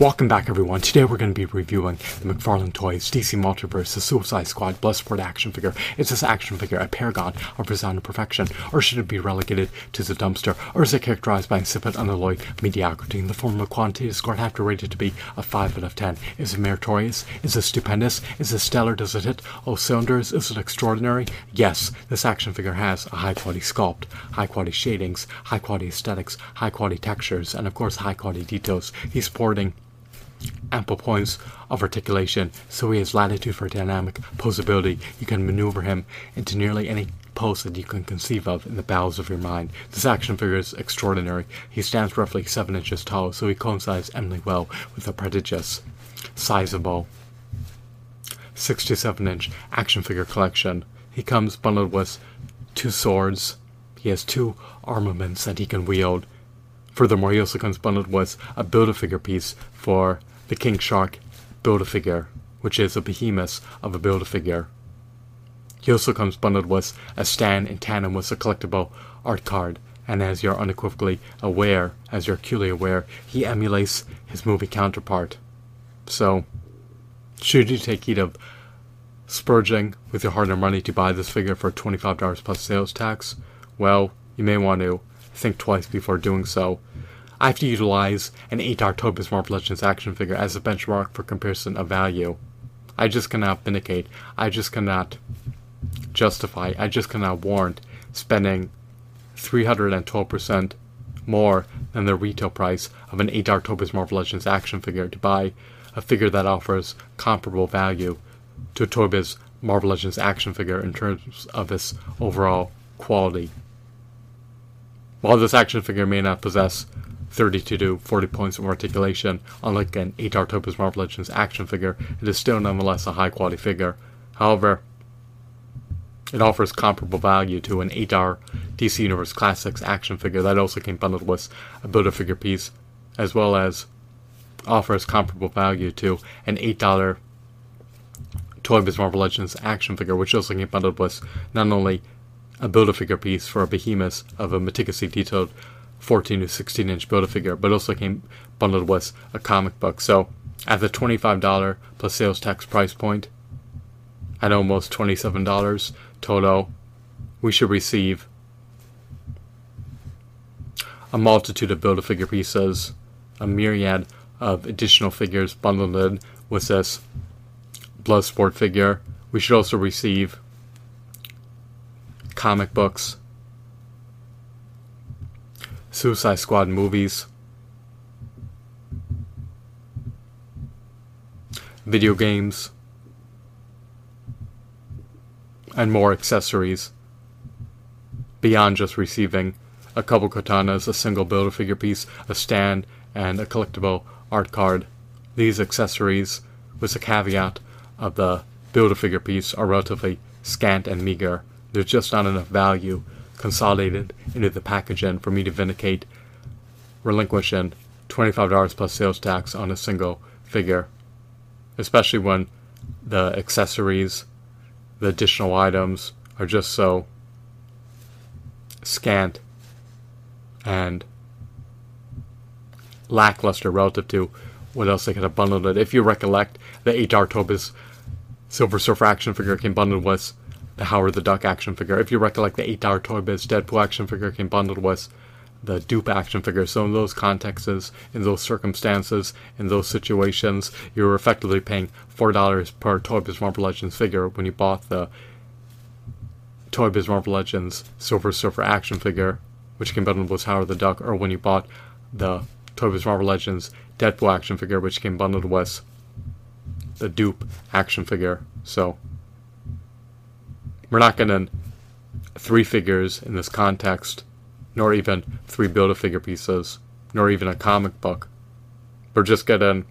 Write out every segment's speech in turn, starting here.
Welcome back everyone. Today we're going to be reviewing the McFarlane Toys DC Multiverse, the Suicide Squad Bloodsport action figure. Is this action figure a paragon of resounding perfection, or should it be relegated to the dumpster, or is it characterized by insipid, unalloyed mediocrity in the form of a score have to rate it to be a 5 out of 10? Is it meritorious? Is it stupendous? Is it stellar? Does it hit all cylinders? Is it extraordinary? Yes, this action figure has a high quality sculpt, high quality shadings, high quality aesthetics, high quality textures, and of course high quality details. He's sporting ample points of articulation, so he has latitude for dynamic posability. You can maneuver him into nearly any pose that you can conceive of in the bowels of your mind. This action figure is extraordinary. He stands roughly 7 inches tall, so he coincides eminently well with the prodigious, sizable, 67 inch action figure collection. He comes bundled with two swords. He has two armaments that he can wield. Furthermore, he also comes bundled with a Build-A-Figure piece for the King Shark Build-A-Figure, which is a behemoth of a Build-A-Figure. He also comes bundled with a stand in tandem with a collectible art card, and as you're unequivocally aware, as you're acutely aware, he emulates his movie counterpart. So, should you take heed of spurging with your hard-earned money to buy this figure for $25 plus sales tax, well, you may want to think twice before doing so. I have to utilize an 8-star Toy Biz Marvel Legends action figure as a benchmark for comparison of value. I just cannot vindicate, I just cannot justify, I just cannot warrant spending 312% more than the retail price of an 8-star Toy Biz Marvel Legends action figure to buy a figure that offers comparable value to Toy Marvel Legends action figure in terms of its overall quality. While this action figure may not possess 32 to 40 points of articulation, unlike an 8-star Toy Biz Marvel Legends action figure, it is still nonetheless a high quality figure. However, it offers comparable value to an 8-star DC Universe Classics action figure that also came bundled with a Build-A-Figure piece, as well as offers comparable value to an $8 Toy Biz Marvel Legends action figure, which also came bundled with not only a Build-A-Figure piece for a behemoth of a meticulously detailed 14 to 16 inch Build-A-Figure, but also came bundled with a comic book. So at the $25 plus sales tax price point, at almost $27 total, we should receive a multitude of Build-A-Figure pieces, a myriad of additional figures bundled in with this Bloodsport figure. We should also receive comic books, Suicide Squad movies, video games, and more accessories beyond just receiving a couple katanas, a single Build-A-Figure piece, a stand, and a collectible art card. These accessories, with the caveat of the Build-A-Figure piece, are relatively scant and meager there's just not enough value consolidated into the package packaging for me to vindicate relinquishing $25 plus sales tax on a single figure, especially when the accessories, the additional items are just so scant and lackluster relative to what else they could have bundled it. If you recollect, the 8-star Toy Biz Silver Surfer action figure came bundled with Howard the Duck action figure. If you recollect, the $8 Toy Biz Deadpool action figure came bundled with the Doop action figure. So in those contexts, in those circumstances, in those situations, you were effectively paying four dollars per Toy Biz Marvel Legends figure when you bought the Toy Biz Marvel Legends Silver Surfer action figure, which came bundled with Howard the Duck, or when you bought the Toy Biz Marvel Legends Deadpool action figure, which came bundled with the Doop action figure. So we're not going to three figures in this context, nor even three Build-A-Figure pieces, nor even a comic book. We're just getting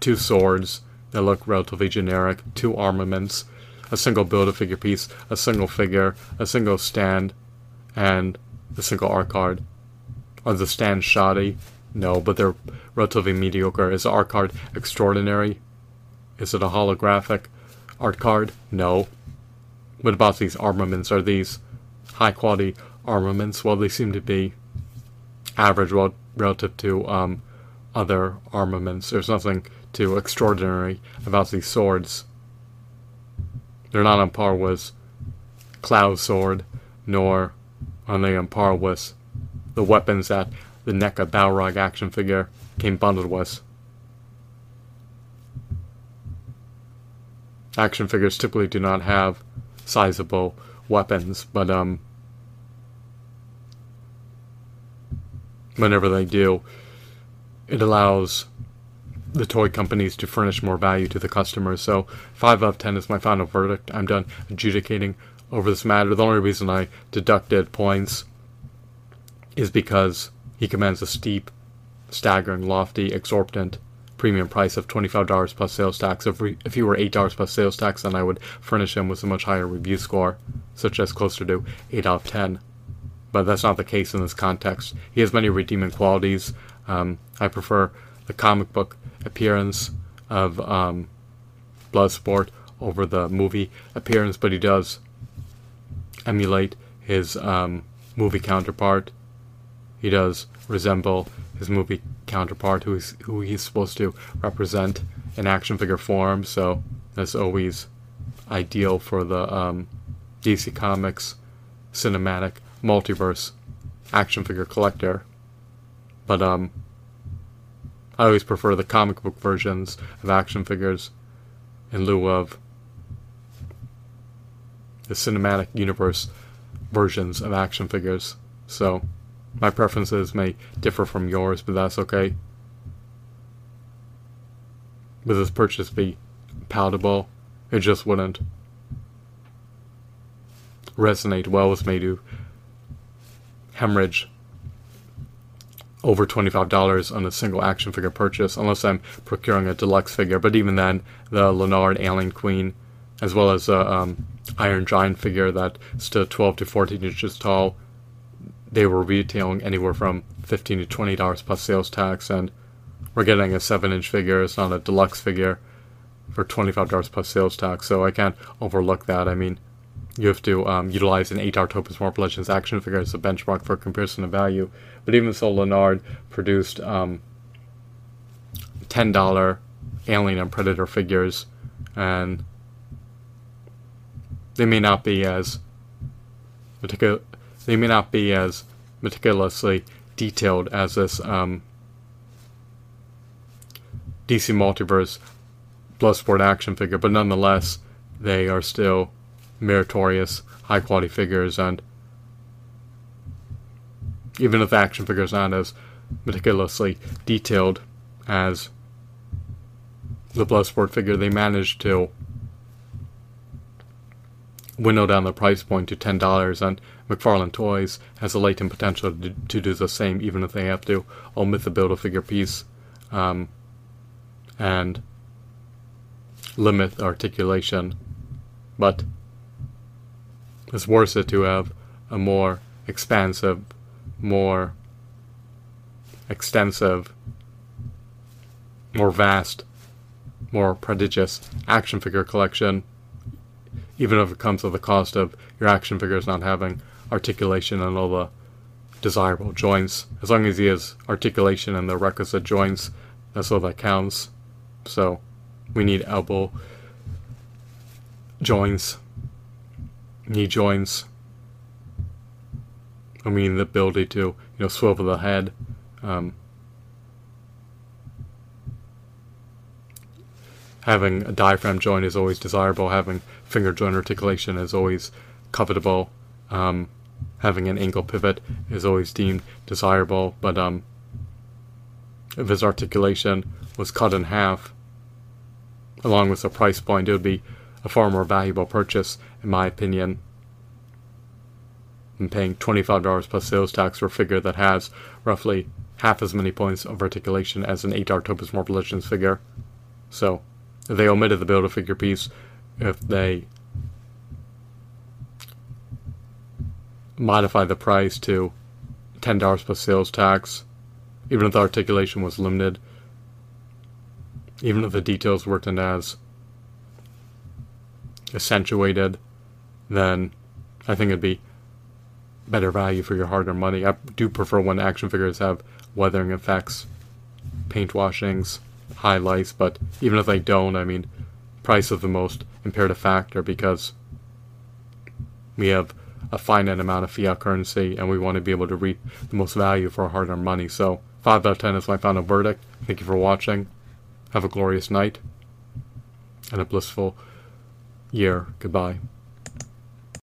two swords that look relatively generic, two armaments, a single Build-A-Figure piece, a single figure, a single stand, and a single art card. Are the stands shoddy? No, but they're relatively mediocre. Is the art card extraordinary? Is it a holographic art card? No. What about these armaments? Are these high quality armaments? Well, they seem to be average relative to um, other armaments. There's nothing too extraordinary about these swords. They're not on par with Cloud Sword, nor are they on par with the weapons that the NECA Balrog action figure came bundled with. Action figures typically do not have sizable weapons, but um, whenever they do, it allows the toy companies to furnish more value to the customers. So, 5 out of 10 is my final verdict. I'm done adjudicating over this matter. The only reason I deducted points is because he commands a steep, staggering, lofty, exorbitant premium price of $25 plus sales tax. If, we, if he were $8 plus sales tax, then I would furnish him with a much higher review score, such as closer to 8 out of 10. But that's not the case in this context. He has many redeeming qualities. Um, I prefer the comic book appearance of um, Bloodsport over the movie appearance, but he does emulate his um, movie counterpart. He does resemble his movie counterpart, who he's, who he's supposed to represent in action figure form. So that's always ideal for the um, DC Comics cinematic multiverse action figure collector. But um, I always prefer the comic book versions of action figures in lieu of the cinematic universe versions of action figures. So, my preferences may differ from yours, but that's okay. Would this purchase be palatable? It just wouldn't resonate well with me to hemorrhage over $25 on a single action figure purchase unless I'm procuring a deluxe figure. But even then, the Leonard Alien Queen, as well as a um, Iron Giant figure that stood 12 to 14 inches tall, they were retailing anywhere from 15 to $20 plus sales tax, and we're getting a 7 inch figure. It's not a deluxe figure for $25 plus sales tax, so I can't overlook that. I mean, you have to um, utilize an 8R Toy Biz Marvel Legends action figure as a benchmark for comparison of value. But even so, Leonard produced um, $10 Alien and Predator figures, and they may not be as meticulous. They may not be as meticulously detailed as this um, DC Multiverse Bloodsport action figure, but nonetheless, they are still meritorious, high quality figures, and even if the action figure is not as meticulously detailed as the Bloodsport figure, they managed to winnow down the price point to ten dollars, and McFarlane Toys has a latent potential to, to, do the same, even if they have to omit the build a figure piece um, and limit articulation. But it's worth it to have a more expansive, more extensive, more vast, more prodigious action figure collection, even if it comes at the cost of your action figures not having articulation and all the desirable joints. As long as he has articulation and the requisite joints, that's all that counts. So, we need elbow joints knee joints. I mean, the ability to you know swivel the head. Um, having a diaphragm joint is always desirable. Having finger joint articulation is always covetable. Um, having an ankle pivot is always deemed desirable. But um, if his articulation was cut in half, along with the price point, it would be a far more valuable purchase, in my opinion, than paying $25 plus sales tax for a figure that has roughly half as many points of articulation as an 8 Toy Biz Marvel Legends figure. So, they omitted the build a figure piece, if they modify the price to $10 plus sales tax, even if the articulation was limited, even if the details weren't as accentuated, then I think it'd be better value for your hard-earned money. I do prefer when action figures have weathering effects paint washings, highlights, but even if they don't, I mean, price is the most imperative factor because we have a finite amount of fiat currency and we want to be able to reap the most value for our hard earned money. So, 5 out of 10 is my final verdict. Thank you for watching. Have a glorious night and a blissful year. Goodbye.